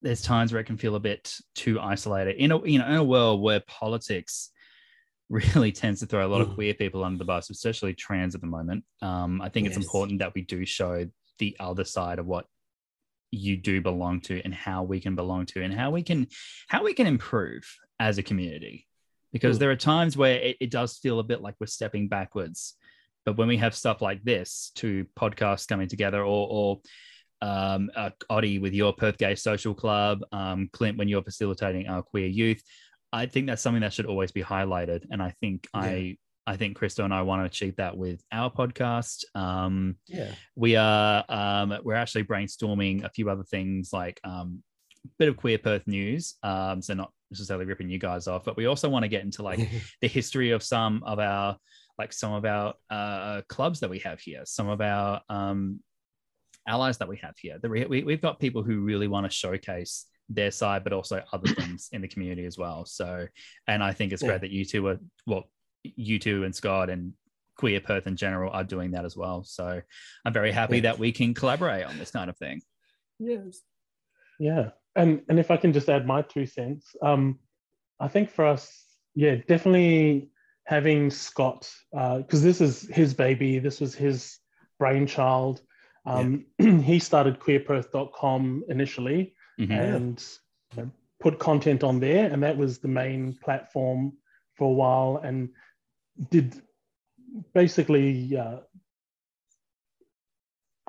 there's times where it can feel a bit too isolated. In a you know in a world where politics really [laughs] tends to throw a lot of queer people under the bus, especially trans at the moment. Um, I think it's important that we do show the other side of what you do belong to and how we can belong to and how we can how we can improve as a community. Because there are times where it, it does feel a bit like we're stepping backwards. But when we have stuff like this two podcasts coming together or or um, uh, Oddy with your Perth Gay Social Club, um, Clint when you're facilitating our queer youth, I think that's something that should always be highlighted. And I think I I think Christo and I want to achieve that with our podcast. Um, Yeah. we are um, we're actually brainstorming a few other things like um, a bit of queer Perth news. Um, so not necessarily ripping you guys off, but we also want to get into like [laughs] the history of some of our like some of our uh, clubs that we have here, some of our um, allies that we have here. The re- we, we've got people who really want to showcase their side, but also other [laughs] things in the community as well. So, and I think it's Yeah. great that you two are well, you two and Scott and Queer Perth in general are doing that as well. So, I'm very happy Yeah. that we can collaborate on this kind of thing. yes. Yeah, and and if I can just add my two cents, um, I think for us, yeah, definitely having Scott because this is his baby, this was his brainchild. Um, [clears throat] he started queerperth.com initially Mhm. and you know, put content on there, and that was the main platform for a while, and did basically uh,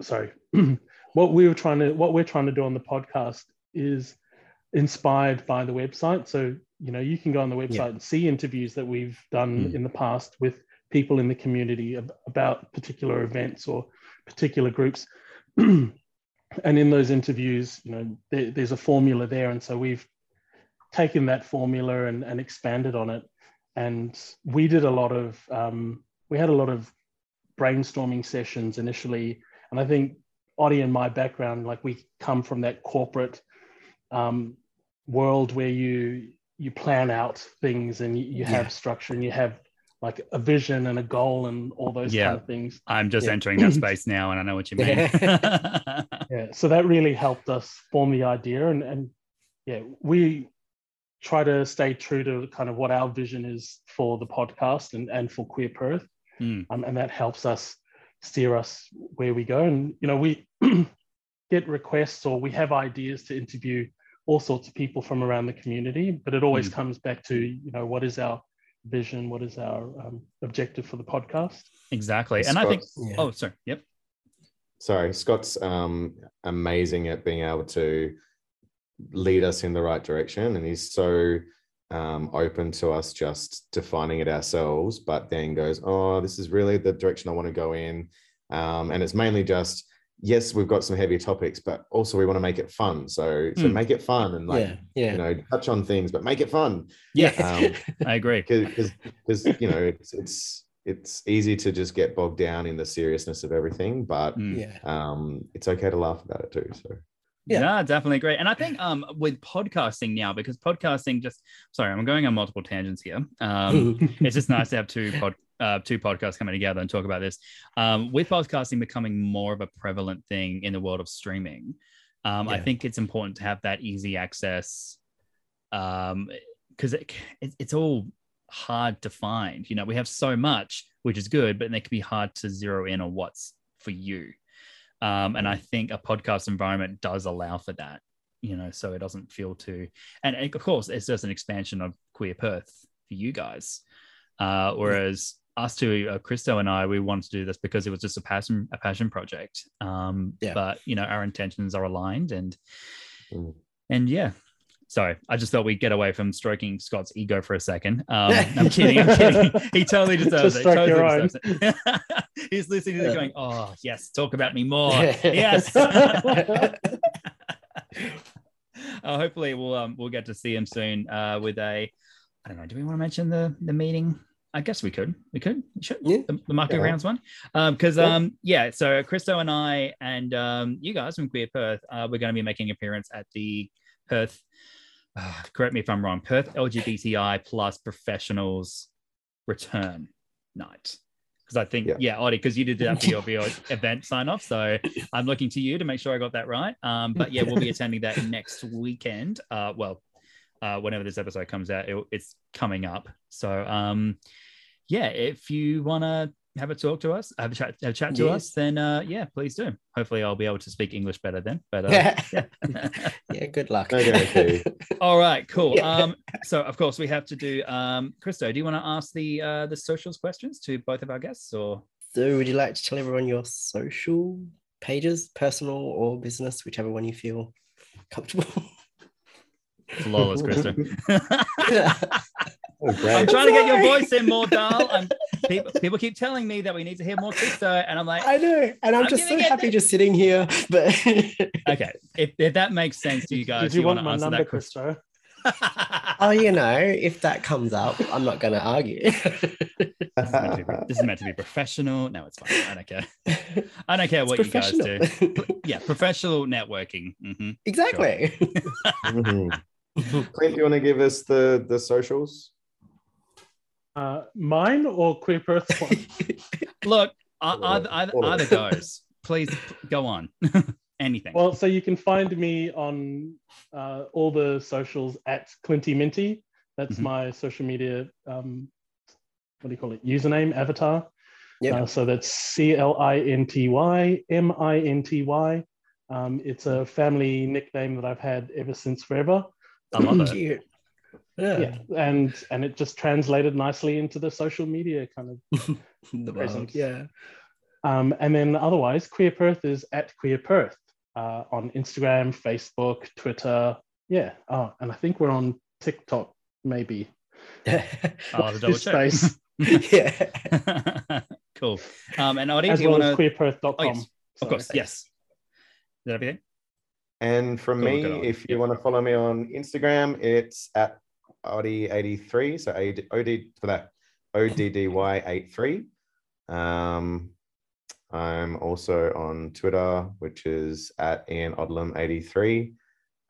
sorry [clears throat] what we were trying to what we're trying to do on the podcast is inspired by the website so you know you can go on the website Yeah. and see interviews that we've done Mm. in the past with people in the community about particular events or particular groups [clears throat] and in those interviews you know there, there's a formula there. And so we've taken that formula and, and expanded on it. And we did a lot of um, we had a lot of brainstorming sessions initially. And i think Oddy and my background like we come from that corporate um, world where you you plan out things and you, you Yeah. have structure and you have like a vision and a goal and all those Yeah. kind of things I'm just Yeah. entering that [laughs] space now, and I know what you mean. [laughs] yeah so that really helped us form the idea and and yeah we try to stay true to kind of what our vision is for the podcast and and for queer perth Mm. um, and that helps us steer us where we go and you know we [clears throat] get requests or we have ideas to interview all sorts of people from around the community but it always Mm. comes back to you know what is our vision what is our um, objective for the podcast exactly, and I think. Yeah. Oh, sorry. Yep. sorry scott's um amazing at being able to lead us in the right direction and he's so um, open to us just defining it ourselves but then goes oh this is really the direction i want to go in um, and it's mainly just yes, we've got some heavy topics, but also we want to make it fun. So so Hmm. make it fun and like yeah, yeah. you know touch on things, but make it fun. Yeah, [laughs] Um, I agree. because because you know it's it's it's easy to just get bogged down in the seriousness of everything, but Mm. yeah. um, it's okay to laugh about it too. So Yeah. Yeah. definitely great. And I think um with podcasting now, because podcasting just sorry, I'm going on multiple tangents here. Um [laughs] it's just nice to have two pod uh, two podcasts coming together and talk about this. Um, with podcasting becoming more of a prevalent thing in the world of streaming, um, I think it's important to have that easy access um, because it, it, it's all hard to find. You know, we have so much, which is good, but it can be hard to zero in on what's for you. Um, and I think a podcast environment does allow for that, you know, so it doesn't feel too. And of course, it's just an expansion of Queer Perth for you guys. Uh, whereas us two, uh, Christo and I, we wanted to do this because it was just a passion, a passion project. Um, Yeah. But you know, our intentions are aligned, and Mm. and yeah. Sorry, I just thought we'd get away from stroking Scott's ego for a second. [laughs] Um, I'm kidding. I'm kidding. He totally deserves Just it. Totally your own. deserves it. [laughs] He's listening to it Yeah. going, "Oh yes, talk about me more." [laughs] yes. uh, hopefully we'll um we'll get to see him soon uh with a I don't know do we want to mention the the meeting I guess we could we could we should Yeah. the, the market Yeah. rounds one um because Yeah. um yeah so Christo and I and um you guys from Queer Perth uh, we're going to be making an appearance at the Perth uh, correct me if I'm wrong Perth LGBTI plus professionals return night because I think Yeah. yeah, Oddy because you did that for your, for your [laughs] event sign off so I'm looking to you to make sure I got that right. Um, but yeah, we'll be [laughs] attending that next weekend. Uh, well, uh, whenever this episode comes out, it, it's coming up. So um, yeah, if you want to have a talk to us, have a chat, have a chat to Yeah. us, then uh, yeah, please do. Hopefully, I'll be able to speak English better then. But uh, yeah. yeah. [laughs] yeah, good luck. No guarantee. [laughs] All right, cool. Yeah. Um, so of course we have to do. Um, Christo, do you want to ask the uh, the socials questions to both of our guests, or So, would you like to tell everyone your social pages, personal or business, whichever one you feel comfortable? Flawless, [laughs] Christo? Oh. I'm trying to get your voice in more, Dal. I'm, people, people keep telling me that we need to hear more Christo, and I'm like, I know, and I'm, I'm just so happy there. just sitting here. But [laughs] okay, if, if that makes sense to you guys, Did you, want wanna my answer number, that question? [laughs] Oh, you know, if that comes up, I'm not going to argue. This is, meant to be, this is meant to be professional. No, it's fine. I don't care. I don't care It's what you guys do. Yeah, professional networking. hmm exactly. Mhm. [laughs] Clint, do you want to give us the the socials? Uh, mine or Queer Perth one? [laughs] Look, either, either, either goes. Please go on. [laughs] Anything. Well, so you can find me on uh, all the socials at Clinty Minty. That's Mhm. my social media. Um, what do you call it? Username avatar. Yep. Uh, so that's C L I N T Y M I N T Y. Um, it's a family nickname that I've had ever since forever. I love it. Yeah. Yeah, and and it just translated nicely into the social media kind of [laughs] The Presence. vibe, Yeah. Um, and then otherwise, Queer Perth is at Queer Perth uh, on Instagram, Facebook, Twitter. Yeah. Oh, and I think we're on TikTok, maybe. [laughs] I'll have to double check. space, [laughs] yeah. cool. Um, and Oddy, as do you well want as to? queerperth.com. Oh, yes. Of course, yes. Is that everything? And from me, if you want to follow me on Instagram, it's at Oddy83. So AD, OD for that ODDY83. Um, I'm also on Twitter, which is at Ian Odlum83.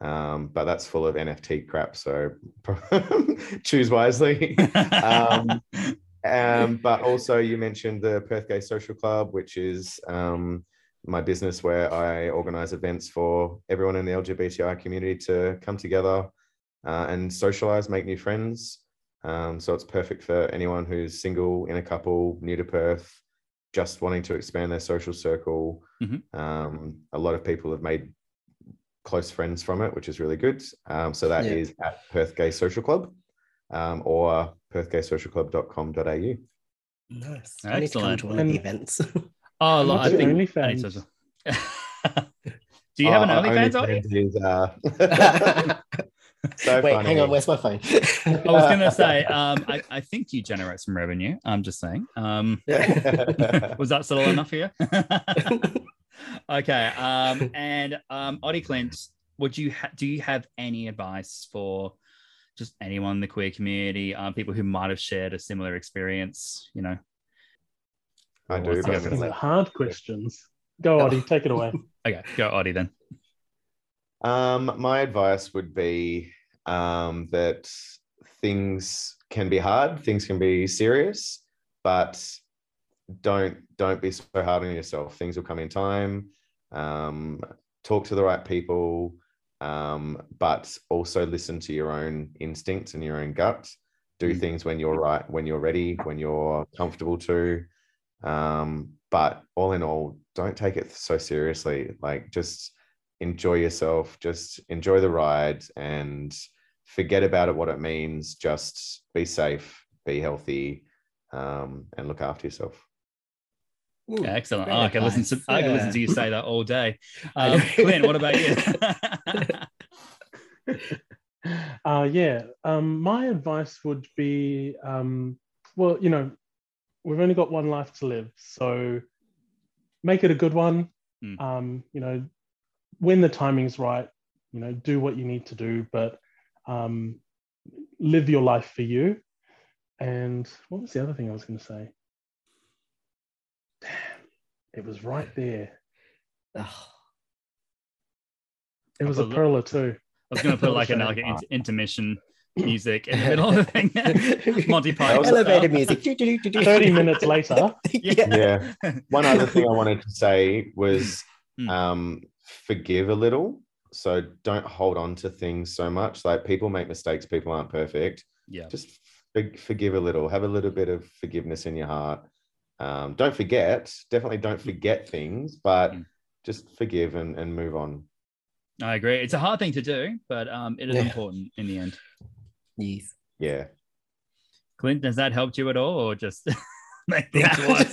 Um, but that's full of NFT crap. So [laughs] choose wisely. [laughs] um, um, but also, you mentioned the Perth Gay Social Club, which is um, my business where I organize events for everyone in the LGBTI community to come together uh, and socialize, make new friends. Um, so it's perfect for anyone who's single, in a couple, new to Perth, just wanting to expand their social circle. Mhm. Um, a lot of people have made close friends from it, which is really good. Um, so that is Yeah. at Perth Gay Social Club um, or perthgaysocialclub.com.au. Nice. I need to come to one of the events. [laughs] Oh, look, I What's think OnlyFans? I. [laughs] Do you have an Oh, OnlyFans, Oddy? OnlyFans is, uh, [laughs] so Wait, funny. hang on. Where's my phone? I was gonna [laughs] say, um, I, I think you generate some revenue. I'm just saying. Um, was that subtle enough for you? Okay. Um, and um, Oddy Clint, would you ha- do you have any advice for just anyone in the queer community, um, people who might have shared a similar experience? You know. I do, what's the but- These are hard questions. Go, Oddy, take it away. [laughs] Okay, go Oddy then. Um, my advice would be um, that things can be hard, things can be serious, but don't don't be so hard on yourself. Things will come in time. Um, talk to the right people, um, but also listen to your own instincts and your own gut. Do Mm. things when you're right, when you're ready, when you're comfortable to. Um, but all in all, don't take it so seriously. Like just enjoy yourself, just enjoy the ride and forget about it, what it means. Just be safe, be healthy, um, and look after yourself. Ooh, Excellent. Oh, I can listen to advice. I can listen to you say that all day. I [laughs] Um, know. Clint, what about you? [laughs] uh, yeah, um, my advice would be, um, well, you know, we've only got one life to live, so make it a good one. Mm. Um, you know, when the timing's right, you know, do what you need to do, but um, live your life for you. And what was the other thing I was going to say? Damn, it was right there. Ugh. It was a put- perler too. I was going to put like an like an [laughs] inter- intermission music in the middle of the thing. [laughs] Monty Python. Elevator style. music. 30 minutes later. [laughs] Yeah. Yeah. [laughs] One other thing I wanted to say was Mm. um, forgive a little. So don't hold on to things so much. Like people make mistakes, people aren't perfect. Yeah. Just forgive a little, have a little bit of forgiveness in your heart. Um, don't forget, definitely don't forget things, but Mm. just forgive and, and move on. I agree. It's a hard thing to do, but um, it is Yeah. important in the end. Yes. Yeah. Clint, has that helped you at all, or just make things worse?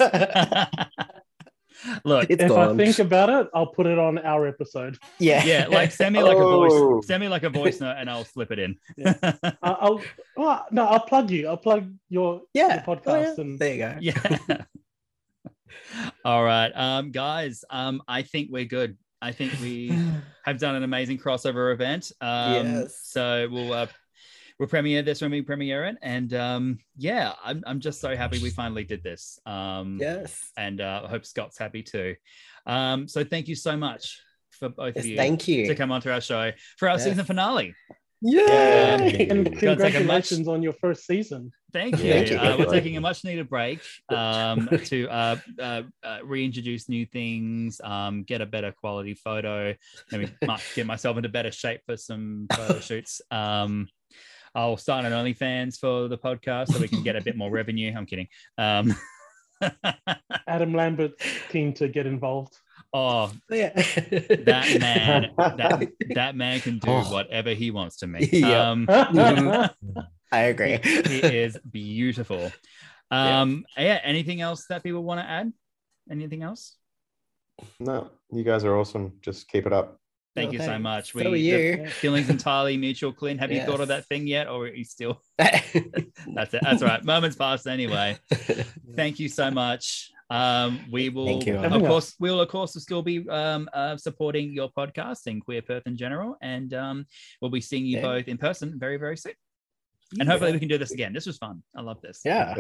Look, It's if gone. I think about it, I'll put it on our episode. yeah. yeah, like send me like a Oh. voice, send me like a voice note, and I'll slip it in. [laughs] I- I'll well, no, I'll plug you. I'll plug your, yeah. your podcast Oh, yeah. and There you go. [laughs] yeah. All right, um, guys. Um, I think we're good. I think we [sighs] have done an amazing crossover event. Um, Yes. So we'll uh, we'll premiere this when we premiere it, and um, yeah, I'm I'm just so happy we finally did this. Um, Yes. and uh, I hope Scott's happy too. Um, so thank you so much for both Yes, of you thank you. to come onto our show for our Yeah. season finale. Yeah. and Gotta take a much- congratulations on your first season. Thank you. Yeah, Thank you. Uh, we're taking a much needed break um, to uh, uh, uh, reintroduce new things, um, get a better quality photo, maybe might get myself into better shape for some photo [laughs] shoots. Um, I'll start an OnlyFans for the podcast so we can get a bit more [laughs] revenue. I'm kidding. Um, [laughs] Adam Lambert keen to get involved. oh, Yeah. that man, that, [laughs] that man can do Oh. whatever he wants to me. Yeah. Um, I agree. he is beautiful. Um, yeah. Anything else that people want to add? Anything else? No, you guys are awesome. Just keep it up. Thank Oh, you so much. So We are the you. [laughs] feelings entirely mutual. Clint, have you thought of that thing yet, or are you still? [laughs] That's it. That's all right. Moments passed anyway. [laughs] Thank you so much. Um, we will, Thank you. of course, we will, of course, still be um, uh, supporting your podcast and Queer Perth in general, and um, we'll be seeing you Yeah. both in person very, very soon. And hopefully, we can do this again. This was fun. I love this. yeah.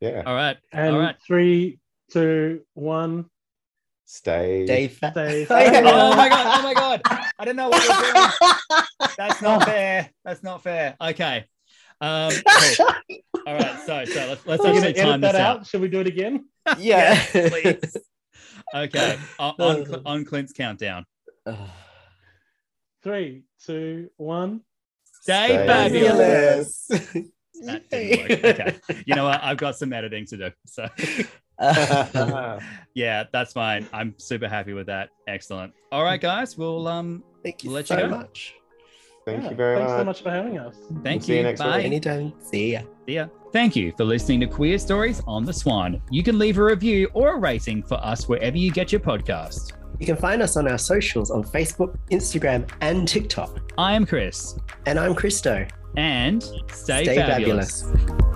Yeah. All right. And All right. three, two, one. Stay. Dave. Stay Oh. [laughs] Oh my god! Oh my god! I don't know what we're doing. That's not [laughs] fair. That's not fair. Okay. Um, [laughs] cool. All right. So, so let's let's actually time edit that this out? out. Should we do it again? yeah. please. Okay. On on, on Clint's countdown. [sighs] Three, two, one. Stay Stay fabulous. Fabulous. That didn't work. Okay. You know what? I've got some editing to do. So [laughs] [laughs] yeah, that's fine. I'm super happy with that. Excellent. All right, guys. We'll um Thank you We'll let you so go. much. Thank Yeah, you very Thanks much. so much for having us. thank See you you. next week. Bye. Anytime. See ya. See ya. Thank you for listening to Queer Stories on the Swan. You can leave a review or a rating for us wherever you get your podcast. You can find us on our socials on Facebook, Instagram, and TikTok. I am Chris, And I'm Christo. and stay, Stay fabulous. fabulous.